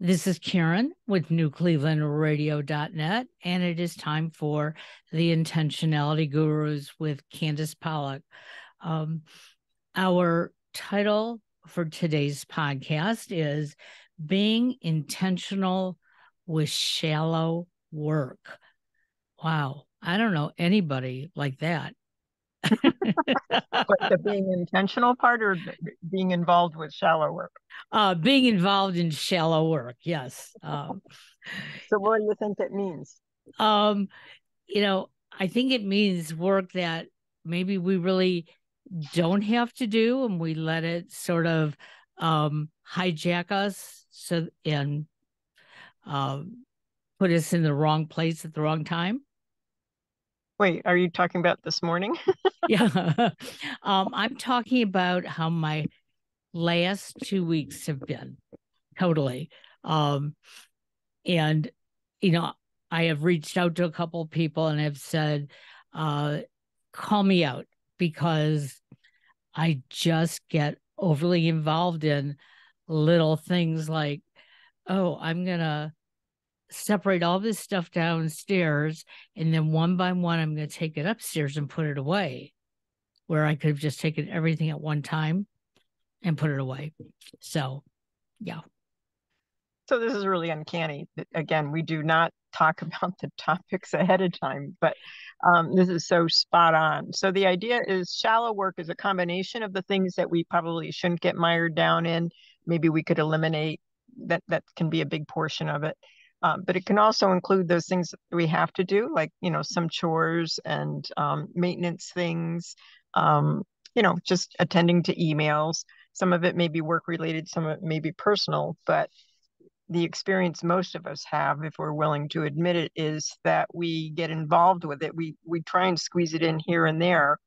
This is Karen with NewClevelandRadio.net, and it is time for the Intentionality Gurus with Candace Pollock. Um, our title for today's podcast is Being Intentional with Shallow Work. Wow, I don't know anybody like that. but the being intentional part or being involved with shallow work? Uh, being involved in shallow work, yes. Um, so, what do you think it means? Um, you know, I think it means work that maybe we really don't have to do, and we let it sort of um, hijack us, so and um, put us in the wrong place at the wrong time. Wait, are you talking about this morning? yeah. Um, I'm talking about how my last two weeks have been totally. Um, and, you know, I have reached out to a couple of people and have said, uh, call me out because I just get overly involved in little things like, oh, I'm going to separate all this stuff downstairs and then one by one i'm going to take it upstairs and put it away where i could have just taken everything at one time and put it away. So yeah. So this is really uncanny. Again we do not talk about the topics ahead of time but um, this is so spot on. So the idea is shallow work is a combination of the things that we probably shouldn't get mired down in. Maybe we could eliminate that that can be a big portion of it um, but it can also include those things that we have to do, like you know some chores and um, maintenance things. Um, you know, just attending to emails. Some of it may be work related, some of it may be personal, but the experience most of us have, if we're willing to admit it, is that we get involved with it. We we try and squeeze it in here and there,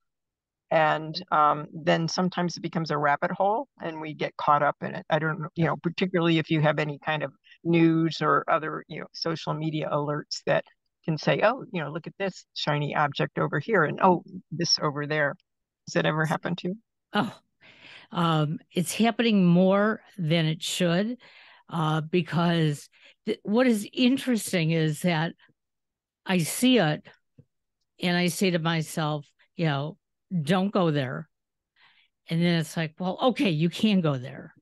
and um, then sometimes it becomes a rabbit hole, and we get caught up in it. I don't you know, particularly if you have any kind of news or other you know social media alerts that can say oh you know look at this shiny object over here and oh this over there. Has that ever happened to you? Oh um, it's happening more than it should uh, because th- what is interesting is that i see it and i say to myself you know don't go there. And then it's like well okay you can go there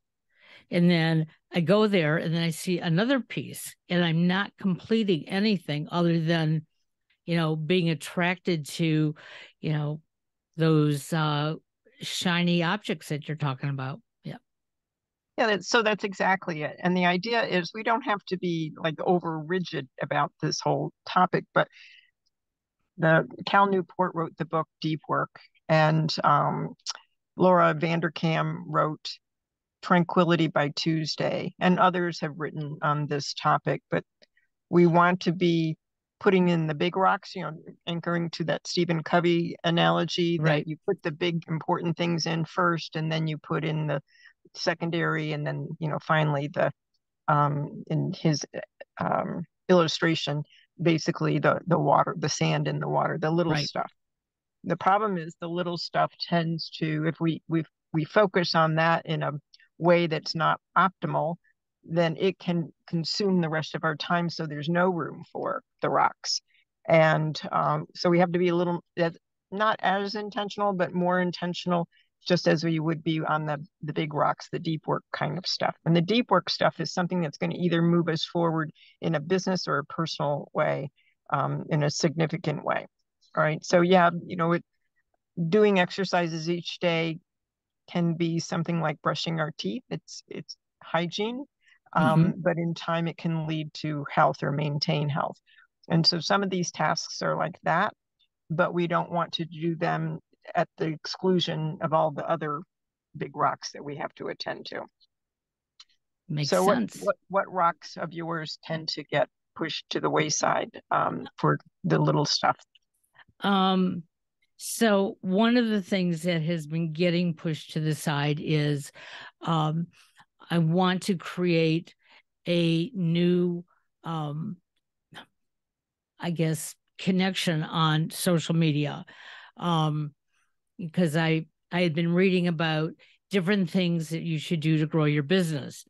and then I go there and then I see another piece and I'm not completing anything other than, you know, being attracted to, you know, those uh, shiny objects that you're talking about. Yeah. Yeah, that's, so that's exactly it. And the idea is we don't have to be like over rigid about this whole topic, but the Cal Newport wrote the book Deep Work, and um, Laura Vanderkam wrote Tranquility by Tuesday, and others have written on this topic, but we want to be putting in the big rocks, you know, anchoring to that Stephen Covey analogy right. that you put the big important things in first and then you put in the secondary and then, you know, finally the um in his um illustration, basically the the water, the sand in the water, the little right. stuff. The problem is the little stuff tends to, if we we we focus on that in a way that's not optimal, then it can consume the rest of our time. So there's no room for the rocks. And um, so we have to be a little, not as intentional, but more intentional, just as we would be on the, the big rocks, the deep work kind of stuff. And the deep work stuff is something that's going to either move us forward in a business or a personal way, um, in a significant way. All right. So, yeah, you know, it, doing exercises each day can be something like brushing our teeth. It's it's hygiene, um, mm-hmm. but in time it can lead to health or maintain health. And so some of these tasks are like that, but we don't want to do them at the exclusion of all the other big rocks that we have to attend to. Makes so sense. What, what, what rocks of yours tend to get pushed to the wayside um, for the little stuff? Um, so, one of the things that has been getting pushed to the side is um, I want to create a new, um, I guess, connection on social media. Um, because I, I had been reading about different things that you should do to grow your business.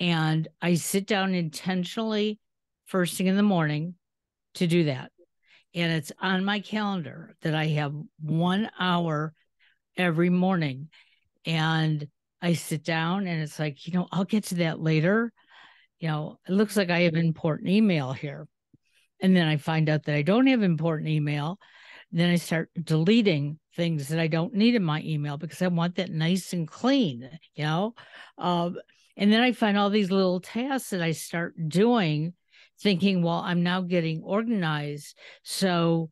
And I sit down intentionally first thing in the morning to do that. And it's on my calendar that I have one hour every morning. And I sit down and it's like, you know, I'll get to that later. You know, it looks like I have important email here. And then I find out that I don't have important email. Then I start deleting things that I don't need in my email because I want that nice and clean, you know? Um, and then I find all these little tasks that I start doing, thinking, well, I'm now getting organized. So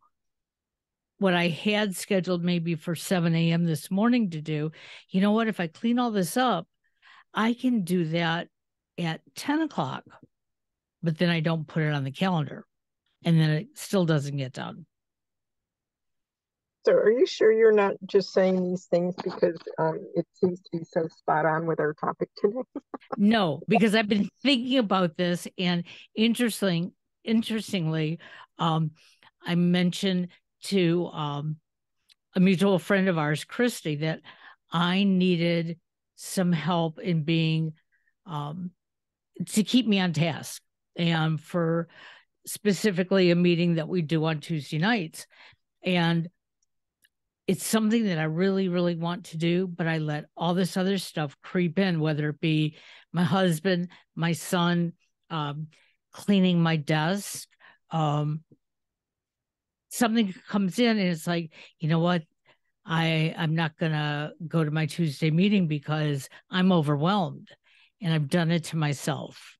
what I had scheduled maybe for 7 a.m. this morning to do, you know what? If I clean all this up, I can do that at 10 o'clock, but then I don't put it on the calendar and then it still doesn't get done. So, are you sure you're not just saying these things because um, it seems to be so spot on with our topic today? no, because I've been thinking about this, and interesting, interestingly, um, I mentioned to um, a mutual friend of ours, Christy, that I needed some help in being um, to keep me on task and for specifically a meeting that we do on Tuesday nights. And it's something that I really, really want to do, but I let all this other stuff creep in, whether it be my husband, my son, um, cleaning my desk, um, something comes in and it's like, you know what? I I'm not gonna go to my Tuesday meeting because I'm overwhelmed and I've done it to myself.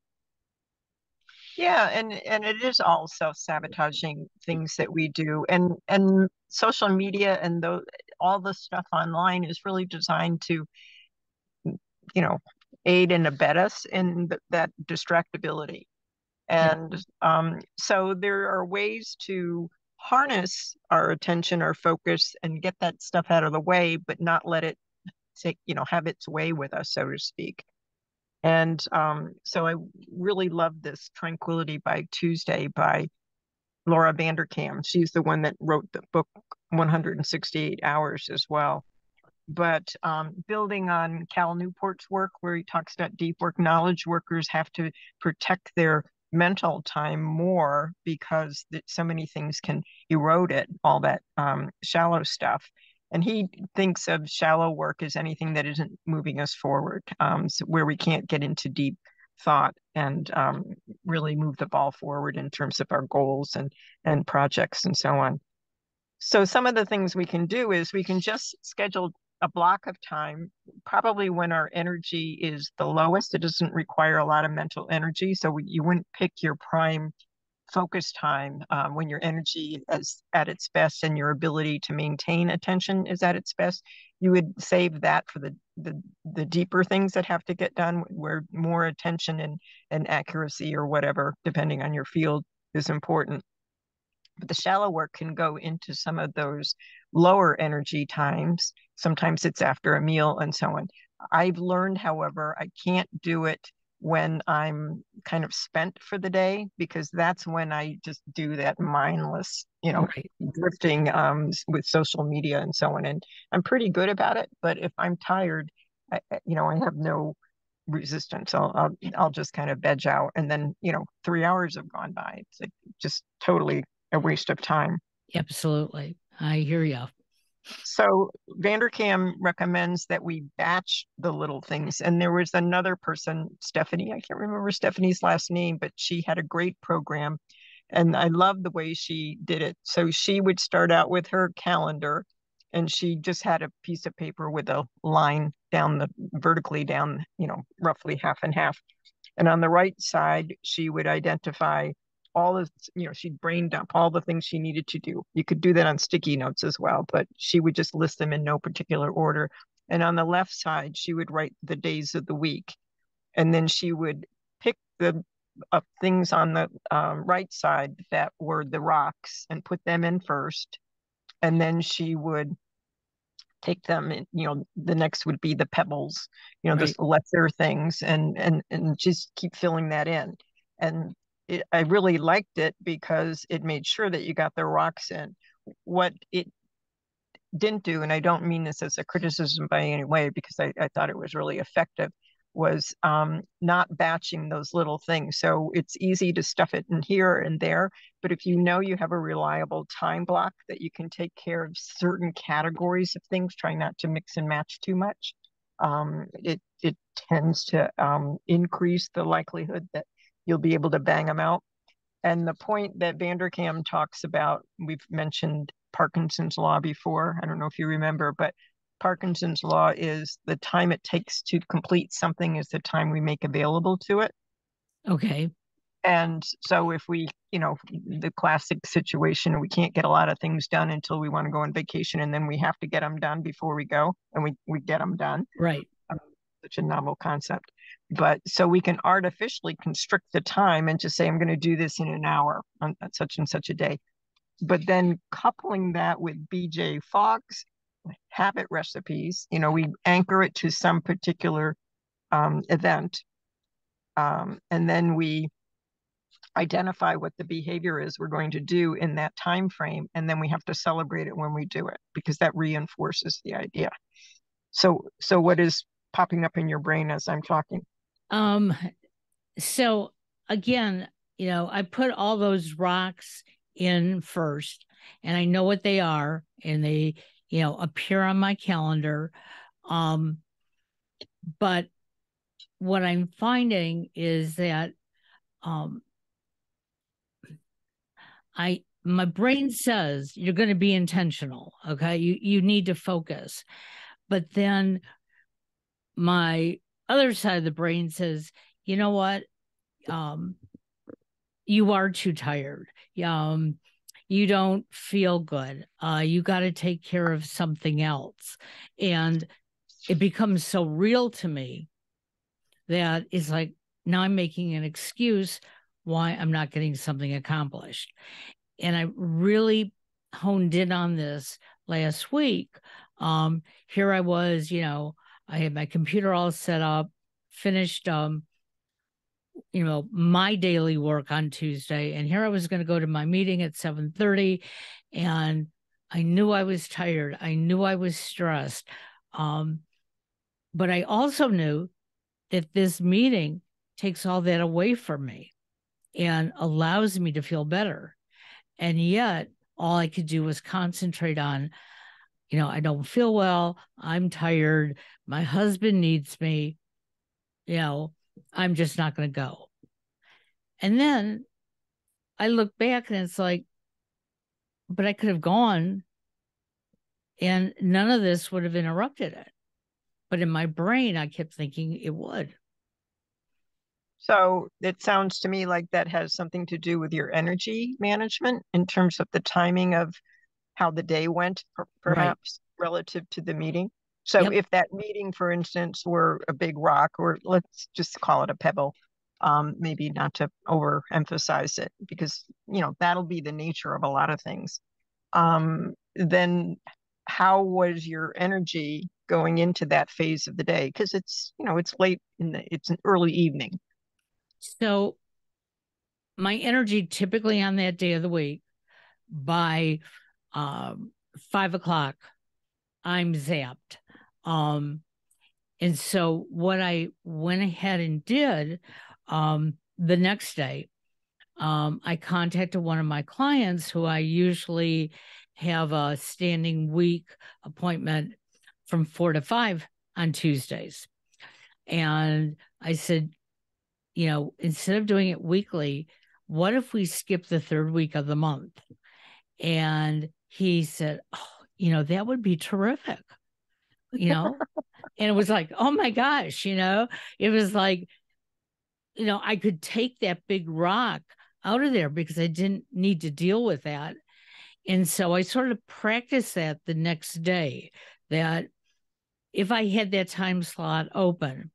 Yeah, and and it is all self-sabotaging things that we do. And and social media and the all the stuff online is really designed to you know aid and abet us in the, that distractibility. And yeah. um, so there are ways to harness our attention, our focus, and get that stuff out of the way, but not let it take, you know, have its way with us, so to speak. And um, so I really love this Tranquility by Tuesday by Laura Vanderkam. She's the one that wrote the book 168 Hours as well. But um, building on Cal Newport's work, where he talks about deep work knowledge workers have to protect their mental time more because so many things can erode it, all that um, shallow stuff. And he thinks of shallow work as anything that isn't moving us forward, um, so where we can't get into deep thought and um, really move the ball forward in terms of our goals and and projects and so on. So some of the things we can do is we can just schedule a block of time, probably when our energy is the lowest. It doesn't require a lot of mental energy. So you wouldn't pick your prime focus time um, when your energy is at its best and your ability to maintain attention is at its best. You would save that for the the, the deeper things that have to get done, where more attention and, and accuracy or whatever, depending on your field, is important. But the shallow work can go into some of those lower energy times. Sometimes it's after a meal and so on. I've learned, however, I can't do it when I'm kind of spent for the day because that's when I just do that mindless, you know, right. drifting um, with social media and so on. And I'm pretty good about it. But if I'm tired, I, you know, I have no resistance. I'll, I'll, I'll just kind of veg out, and then you know, three hours have gone by. It's like just totally a waste of time. Absolutely. I hear you. So Vanderkam recommends that we batch the little things. And there was another person, Stephanie, I can't remember Stephanie's last name, but she had a great program. And I love the way she did it. So she would start out with her calendar and she just had a piece of paper with a line down the vertically down, you know, roughly half and half. And on the right side, she would identify all of you know she'd brain dump all the things she needed to do. You could do that on sticky notes as well but she would just list them in no particular order. And on the left side she would write the days of the week. And then she would pick the uh, things on the um, right side that were the rocks and put them in first. And then she would take them and you know the next would be the pebbles you know right. the lesser things and and and just keep filling that in. And it, I really liked it because it made sure that you got the rocks in. What it didn't do, and I don't mean this as a criticism by any way, because I, I thought it was really effective. was um, not batching those little things. So it's easy to stuff it in here and there. But if you know you have a reliable time block that you can take care of certain categories of things, try not to mix and match too much. Um, it it tends to um, increase the likelihood that you'll be able to bang them out. And the point that Vanderkam talks about, we've mentioned Parkinson's law before. I don't know if you remember, but Parkinson's law is the time it takes to complete something is the time we make available to it. Okay. And so if we, you know, the classic situation, we can't get a lot of things done until we want to go on vacation and then we have to get them done before we go and we, we get them done. Right. Such a novel concept. But so we can artificially constrict the time and just say, I'm going to do this in an hour on such and such a day. But then coupling that with BJ Fogg's habit recipes, you know, we anchor it to some particular um, event. Um, and then we identify what the behavior is we're going to do in that time frame and then we have to celebrate it when we do it because that reinforces the idea so so what is popping up in your brain as i'm talking? Um so again you know i put all those rocks in first and i know what they are and they you know appear on my calendar. Um but what i'm finding is that um I my brain says you're going to be intentional okay? You you need to focus. But then my other side of the brain says you know what um you are too tired um you don't feel good uh you got to take care of something else and it becomes so real to me that it's like now i'm making an excuse why I'm not getting something accomplished. And I really honed in on this last week. Um, here I was, you know, I had my computer all set up, finished um, you know, my daily work on Tuesday. And here I was going to go to my meeting at 7:30. And I knew I was tired. I knew I was stressed. Um, but I also knew that this meeting takes all that away from me and allows me to feel better. And yet, all I could do was concentrate on, you know, I don't feel well. I'm tired. My husband needs me. You know, I'm just not going to go. And then I look back and it's like, but I could have gone and none of this would have interrupted it. But in my brain, I kept thinking it would. So it sounds to me like that has something to do with your energy management in terms of the timing of how the day went, perhaps right. relative to the meeting. So yep. if that meeting, for instance, were a big rock, or let's just call it a pebble, um, maybe not to overemphasize it, because you know that'll be the nature of a lot of things. Um, then how was your energy going into that phase of the day? Because it's you know it's late in the it's an early evening. So my energy typically on that day of the week by um, five o'clock, I'm zapped. Um, and so what I went ahead and did um, the next day, um, I contacted one of my clients who I usually have a standing week appointment from four to five on Tuesdays. And I said, you know, instead of doing it weekly, what if we skip the third week of the month? And he said, Oh, you know, that would be terrific, you know? and it was like, Oh my gosh, you know, it was like, you know, I could take that big rock out of there because I didn't need to deal with that. And so I sort of practiced that the next day that if I had that time slot open,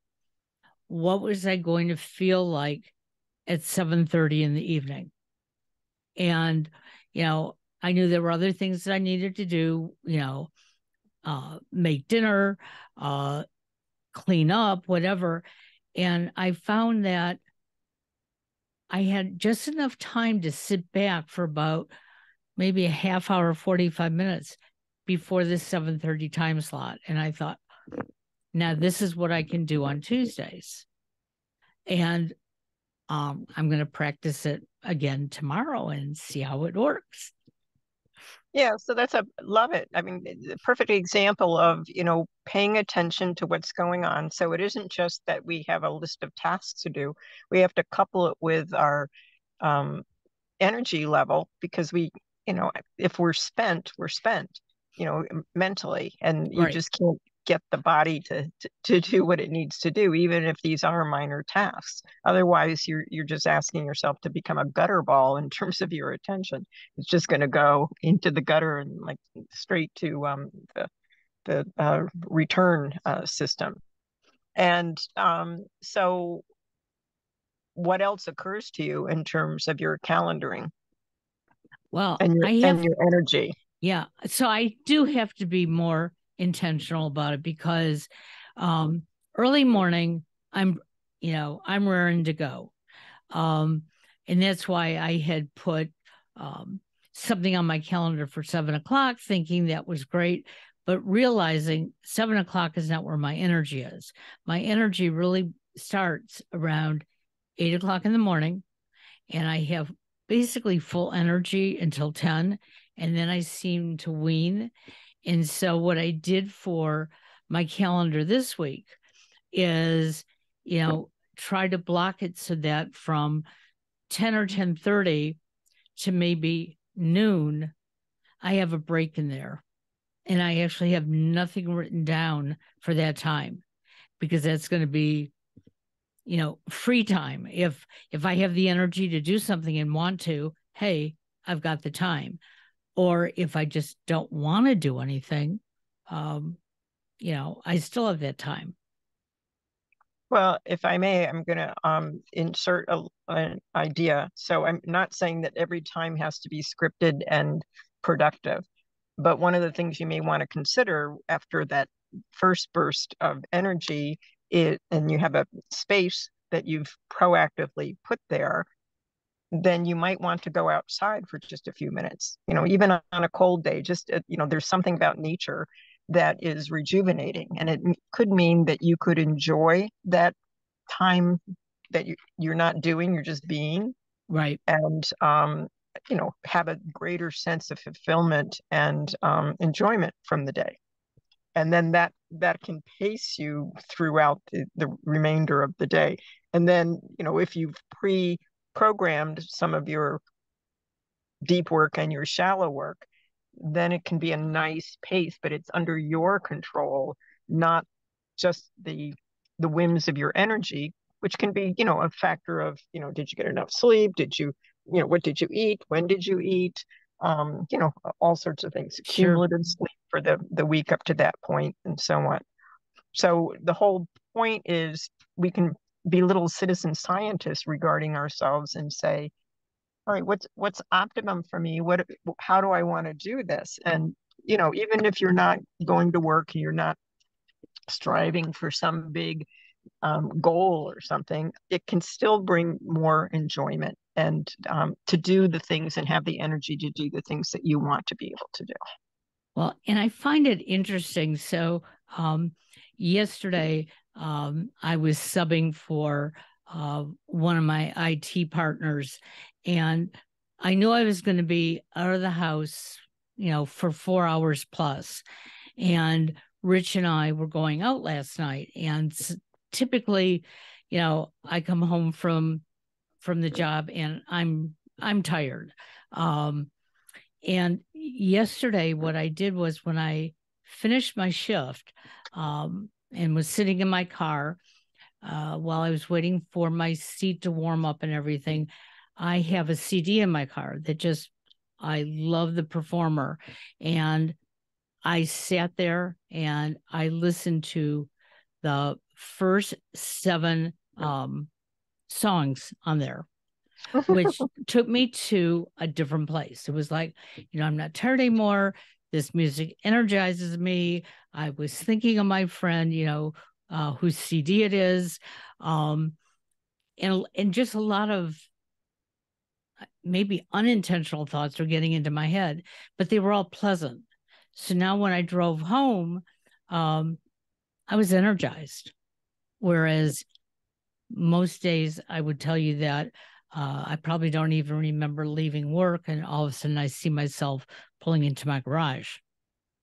what was I going to feel like at 7:30 in the evening? And you know, I knew there were other things that I needed to do, you know, uh, make dinner, uh, clean up, whatever. And I found that I had just enough time to sit back for about maybe a half hour, 45 minutes before this 7:30 time slot. And I thought, now this is what I can do on Tuesdays. And um, I'm going to practice it again tomorrow and see how it works. Yeah, so that's a love it. I mean, the perfect example of, you know, paying attention to what's going on. So it isn't just that we have a list of tasks to do. We have to couple it with our um, energy level because we, you know, if we're spent, we're spent, you know, mentally, and you right. just can't get the body to, to, to do what it needs to do, even if these are minor tasks. Otherwise, you're you're just asking yourself to become a gutter ball in terms of your attention. It's just going to go into the gutter and like straight to um, the the uh, return uh, system. And um, so, what else occurs to you in terms of your calendaring? Well, and your, have, and your energy. Yeah. So I do have to be more intentional about it because um, early morning, I'm, you know, I'm raring to go. Um, and that's why I had put um, something on my calendar for seven o'clock, thinking that was great, but realizing seven o'clock is not where my energy is. My energy really starts around eight o'clock in the morning, and I have basically full energy until 10. And then I seem to wean and so what I did for my calendar this week is, you know, try to block it so that from 10 or 10:30 to maybe noon, I have a break in there. And I actually have nothing written down for that time because that's going to be you know free time if if i have the energy to do something and want to hey i've got the time or if I just don't want to do anything, um, you know, I still have that time. Well, if I may, I'm going to um, insert a, an idea. So I'm not saying that every time has to be scripted and productive, but one of the things you may want to consider after that first burst of energy, it, and you have a space that you've proactively put there, then you might want to go outside for just a few minutes. You know, even on a cold day, just, uh, you know, there's something about nature that is rejuvenating. And it could mean that you could enjoy that time that you, you're not doing, you're just being. Right. And, um, you know, have a greater sense of fulfillment and um, enjoyment from the day. And then that that can pace you throughout the, the remainder of the day. And then, you know, if you've pre programmed some of your deep work and your shallow work, then it can be a nice pace, but it's under your control, not just the the whims of your energy, which can be, you know, a factor of, you know, did you get enough sleep? Did you, you know, what did you eat? When did you eat? Um, you know, all sorts of things, sure. cumulative sleep for the the week up to that point, and so on. So the whole point is we can be little citizen scientists regarding ourselves and say, all right, what's what's optimum for me? What how do I want to do this? And you know, even if you're not going to work, you're not striving for some big um, goal or something, it can still bring more enjoyment and um, to do the things and have the energy to do the things that you want to be able to do. Well, and I find it interesting. So, um, yesterday um, I was subbing for uh, one of my IT partners, and I knew I was going to be out of the house, you know, for four hours plus. And Rich and I were going out last night, and typically, you know, I come home from from the job and I'm I'm tired. Um, and yesterday, what I did was when I finished my shift, um, and was sitting in my car uh, while I was waiting for my seat to warm up and everything. I have a CD in my car that just, I love the performer. And I sat there and I listened to the first seven um, songs on there, which took me to a different place. It was like, you know, I'm not tired anymore. This music energizes me. I was thinking of my friend, you know, uh, whose CD it is, um, and and just a lot of uh, maybe unintentional thoughts were getting into my head, but they were all pleasant. So now when I drove home, um, I was energized. Whereas most days I would tell you that uh, I probably don't even remember leaving work, and all of a sudden I see myself pulling into my garage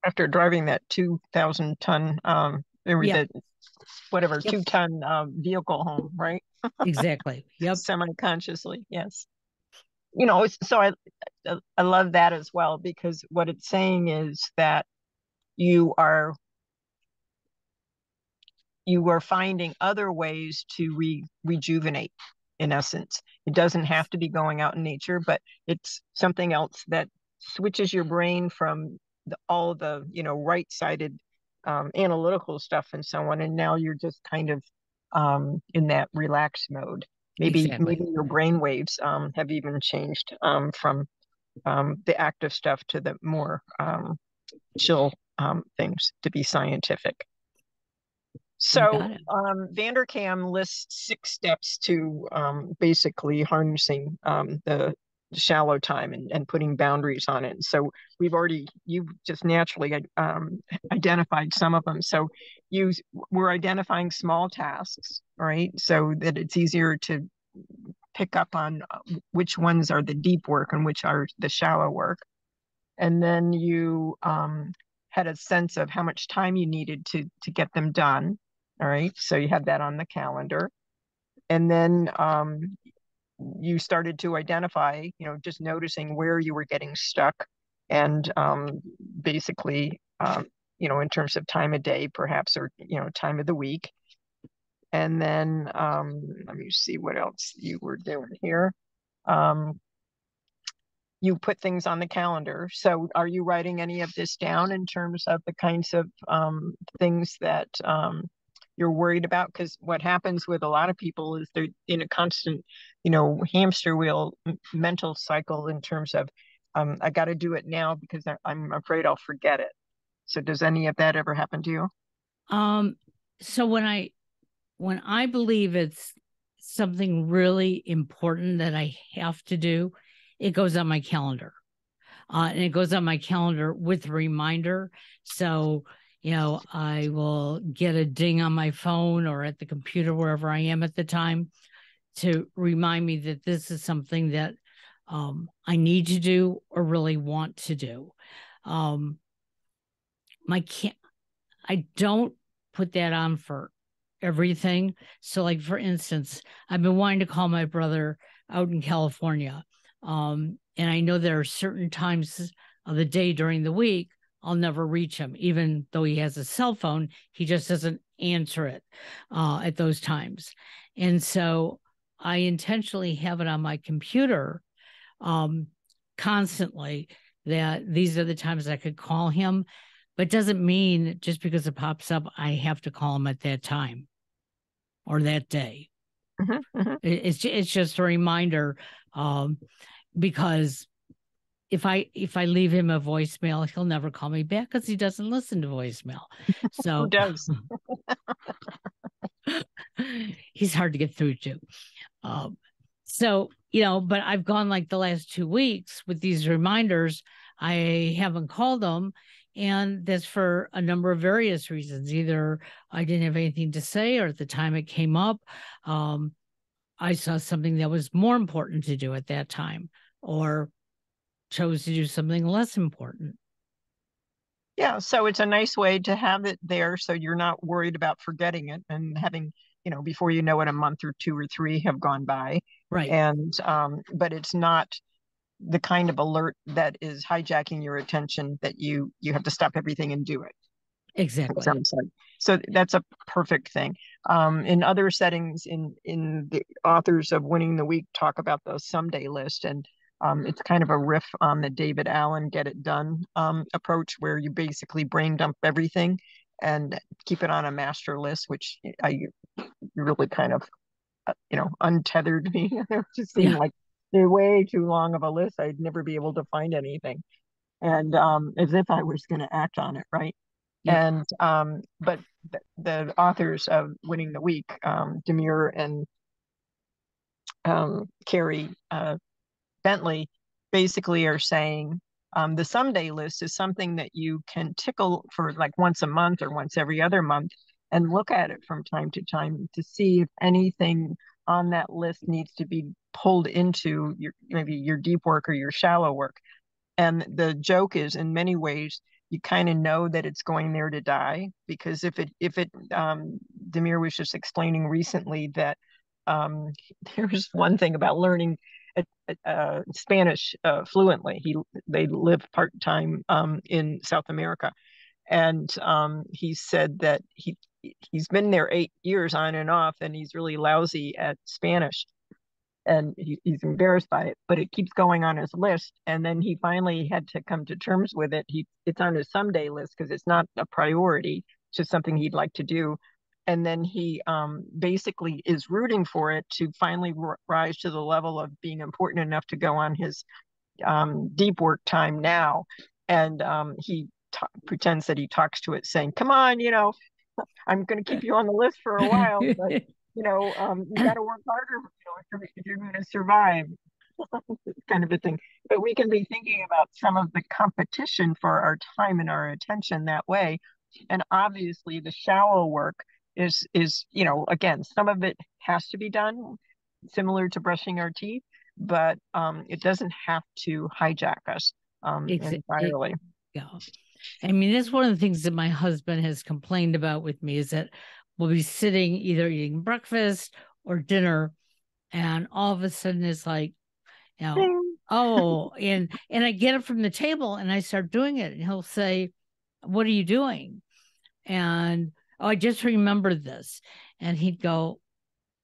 after driving that two thousand ton, um, yeah. the, whatever yep. two ton uh, vehicle home, right? exactly. Yep. Semi consciously, yes. You know, so I I love that as well because what it's saying is that you are you are finding other ways to re- rejuvenate in essence it doesn't have to be going out in nature but it's something else that switches your brain from the, all the you know right sided um, analytical stuff and so on and now you're just kind of um, in that relaxed mode. Maybe exactly. maybe your brain waves um, have even changed um, from um, the active stuff to the more um, chill things to be scientific. So um, Vanderkam lists six steps to um, basically harnessing um, the shallow time and, and putting boundaries on it. So we've already, you've just naturally um, identified some of them. So you we're identifying small tasks, right? So that it's easier to pick up on uh, which ones are the deep work and which are the shallow work. And then you um, had a sense of how much time you needed to to get them done all right. So you had that on the calendar. And then um, you started to identify, you know, just noticing where you were getting stuck and um, basically, um, you know, in terms of time of day, perhaps, or, you know, time of the week. And then um, let me see what else you were doing here. Um, you put things on the calendar. So are you writing any of this down in terms of the kinds of um, things that um, you're worried about because what happens with a lot of people is they're in a constant you know hamster wheel mental cycle in terms of um, i got to do it now because i'm afraid i'll forget it. So does any of that ever happen to you? Um so when i when i believe it's something really important that i have to do it goes on my calendar. Uh, and it goes on my calendar with reminder. So you know, I will get a ding on my phone or at the computer, wherever I am at the time, to remind me that this is something that um, I need to do or really want to do. Um, my can't, I don't put that on for everything. So, like for instance, I've been wanting to call my brother out in California, um, and I know there are certain times of the day during the week I'll never reach him. Even though he has a cell phone, he just doesn't answer it uh, at those times. And so I intentionally have it on my computer um, constantly that these are the times I could call him, but doesn't mean just because it pops up, I have to call him at that time or that day. Mm-hmm, mm-hmm. It's it's just a reminder um, because if I if I leave him a voicemail, he'll never call me back because he doesn't listen to voicemail. So Who does? he's hard to get through to. Um, so you know, but I've gone like the last two weeks with these reminders. I haven't called them, and that's for a number of various reasons. Either I didn't have anything to say, or at the time it came up, um, I saw something that was more important to do at that time, or chose to do something less important. Yeah, so it's a nice way to have it there so you're not worried about forgetting it and having, you know, before you know it, a month or two or three have gone by. Right. And, um, but it's not the kind of alert that is hijacking your attention that you you have to stop everything and do it exactly so that's a perfect thing um, in other settings in in the authors of winning the week talk about the someday list and um, it's kind of a riff on the David Allen get it done um, approach, where you basically brain dump everything and keep it on a master list, which I really kind of, uh, you know, untethered me. it just seemed yeah. like they're way too long of a list. I'd never be able to find anything, and um, as if I was going to act on it, right? Yeah. And um, but the, the, authors of Winning the Week, um, Demir and um, Carey uh, Bentley basically are saying um, the someday list is something that you can tickle for like once a month or once every other month and look at it from time to time to see if anything on that list needs to be pulled into your maybe your deep work or your shallow work. And the joke is in many ways you kind of know that it's going there to die because if it if it um Demir was just explaining recently that um there was one thing about learning uh, Spanish uh, fluently. He they live part time um, in South America, and um, he said that he he's been there eight years on and off, and he's really lousy at Spanish, and he, he's embarrassed by it. But it keeps going on his list, and then he finally had to come to terms with it. He it's on his someday list because it's not a priority, it's just something he'd like to do and then he um, basically is rooting for it to finally r- rise to the level of being important enough to go on his um, deep work time now. And um, he t- pretends that he talks to it saying come on you know i'm going to keep you on the list for a while but you know um, you got to work harder you know, if you're, if you're going to survive. Kind of a thing. But we can be thinking about some of the competition for our time and our attention that way. And obviously the shallow work is is you know again some of it has to be done similar to brushing our teeth but um, it doesn't have to hijack us um, entirely. yeah. I mean that's one of the things that my husband has complained about with me is that we'll be sitting either eating breakfast or dinner and all of a sudden it's like you know oh and and i get it from the table and i start doing it and he'll say what are you doing? And oh, I just remembered this. And he'd go,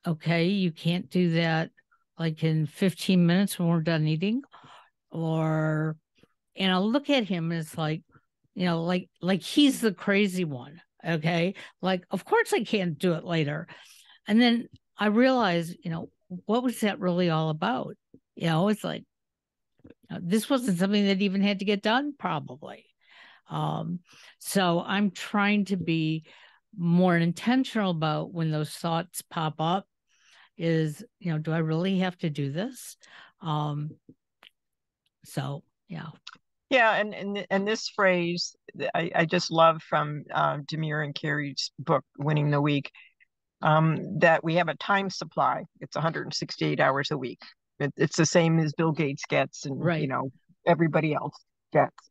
okay, you can't do that like in 15 minutes when we're done eating. Or, and I'll look at him and it's like, you know, like, like he's the crazy one. Okay. Like, of course I can't do it later. And then I realized, you know, what was that really all about? You know, it's like, this wasn't something that even had to get done, probably. Um, so I'm trying to be more intentional about when those thoughts pop up is you know do i really have to do this? Um so yeah. Yeah and and, and this phrase i, I just love from uh, demir and carey's book winning the week um, that we have a time supply. It's 168 hours a week. It, it's the same as bill gates gets and right. you know everybody else gets.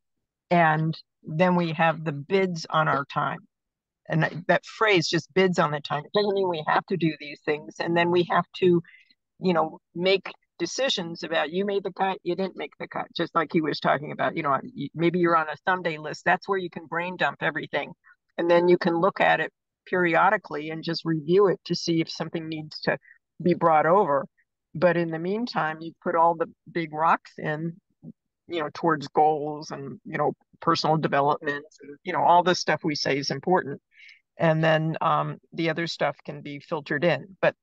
And then we have the bids on our time and that phrase just bids on the time. It doesn't mean we have to do these things, and then we have to, you know, make decisions about you made the cut, you didn't make the cut. Just like he was talking about, you know, maybe you're on a someday list. That's where you can brain dump everything, and then you can look at it periodically and just review it to see if something needs to be brought over. But in the meantime, you put all the big rocks in, you know, towards goals and you know personal development and you know all this stuff we say is important and then um, the other stuff can be filtered in but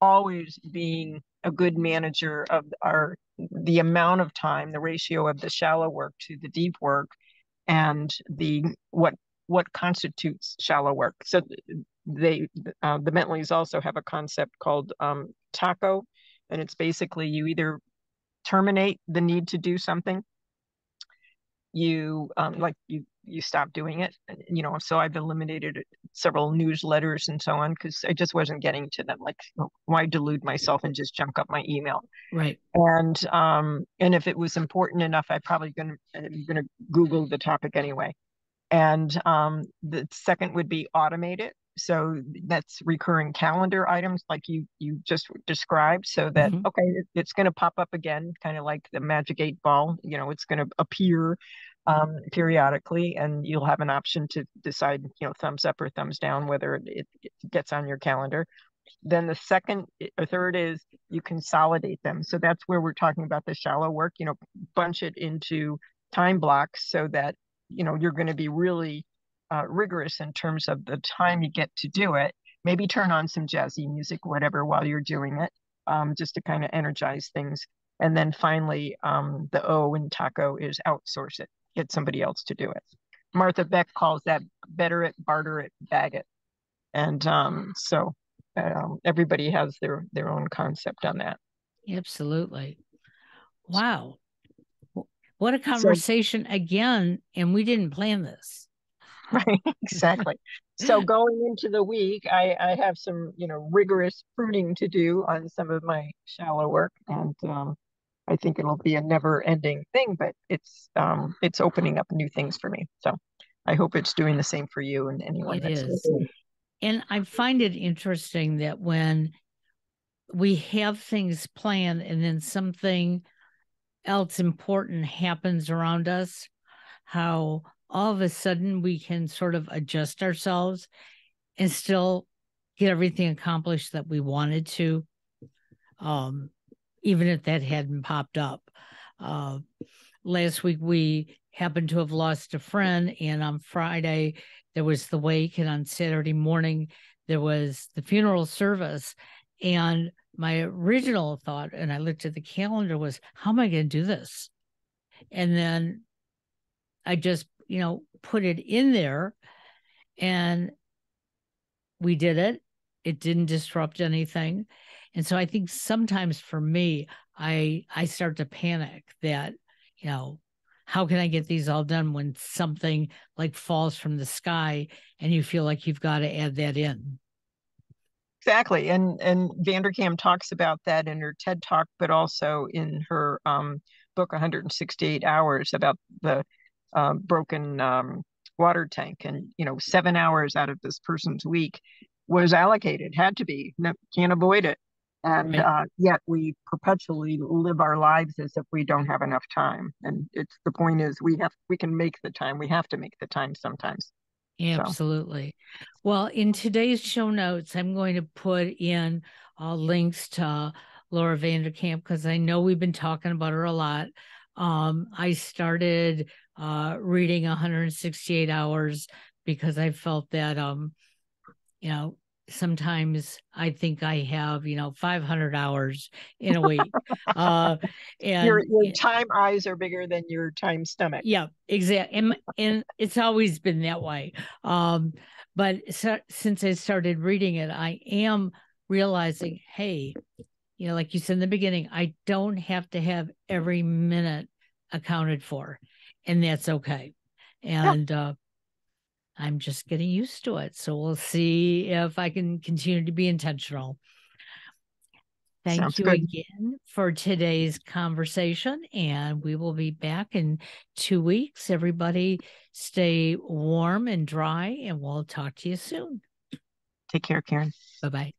always being a good manager of our the amount of time the ratio of the shallow work to the deep work and the what what constitutes shallow work. So they uh, the Bentleys also have a concept called um, taco and it's basically you either terminate the need to do something you um, like you you stop doing it you know so i've eliminated several newsletters and so on because i just wasn't getting to them like why delude myself and just junk up my email? Right. And um and if it was important enough i probably gonna i'm gonna google the topic anyway. And um the second would be automate it. So that's recurring calendar items like you you just described so that mm-hmm. okay it's going to pop up again kind of like the magic eight ball you know it's going to appear um, periodically and you'll have an option to decide you know thumbs up or thumbs down whether it, gets on your calendar then the second or third is you consolidate them so that's where we're talking about the shallow work you know bunch it into time blocks so that you know you're going to be really uh, rigorous in terms of the time you get to do it. Maybe turn on some jazzy music, whatever, while you're doing it, um, just to kind of energize things. And then finally, um, the O in taco is outsource it, get somebody else to do it. Martha Beck calls that better it, barter it, bag it. And um, so um, everybody has their their own concept on that. Absolutely. Wow. What a conversation so, again. And we didn't plan this. right, exactly. so going into the week, I, I have some, you know, rigorous pruning to do on some of my shallow work, and um, I think it'll be a never-ending thing. But it's um, it's opening up new things for me. So I hope it's doing the same for you and anyone. It is. Listening. And I find it interesting that when we have things planned and then something else important happens around us, how all of a sudden we can sort of adjust ourselves and still get everything accomplished that we wanted to, um, even if that hadn't popped up. Uh, last week we happened to have lost a friend, and on Friday there was the wake, and on Saturday morning there was the funeral service. And my original thought, and I looked at the calendar, was, how am I going to do this? And then I just, you know, put it in there and we did it. It didn't disrupt anything. And so I think sometimes for me, I I start to panic that, you know, how can I get these all done when something like falls from the sky and you feel like you've got to add that in? Exactly. And and Vanderkam talks about that in her TED talk, but also in her um, book 168 hours about the uh, broken um, water tank. And you know, seven hours out of this person's week was allocated, had to be, can't avoid it. And right. uh, yet we perpetually live our lives as if we don't have enough time. And it's the point is we have we can make the time. We have to make the time sometimes. Absolutely. So. Well, in today's show notes, I'm going to put in uh, links to Laura Vanderkam because I know we've been talking about her a lot. Um, I started uh, reading 168 hours because I felt that, um, you know, sometimes I think I have, you know, 500 hours in a week. uh, and your, your time eyes are bigger than your time stomach. Yeah, exactly. And, and it's always been that way. Um, but so, since I started reading it, I am realizing, hey, you know, like you said in the beginning, I don't have to have every minute accounted for, and that's okay. And yeah. uh, I'm just getting used to it. So we'll see if I can continue to be intentional. Thank Sounds you good. again for today's conversation. And we will be back in two weeks. Everybody stay warm and dry, and we'll talk to you soon. Take care, Karen. Bye bye.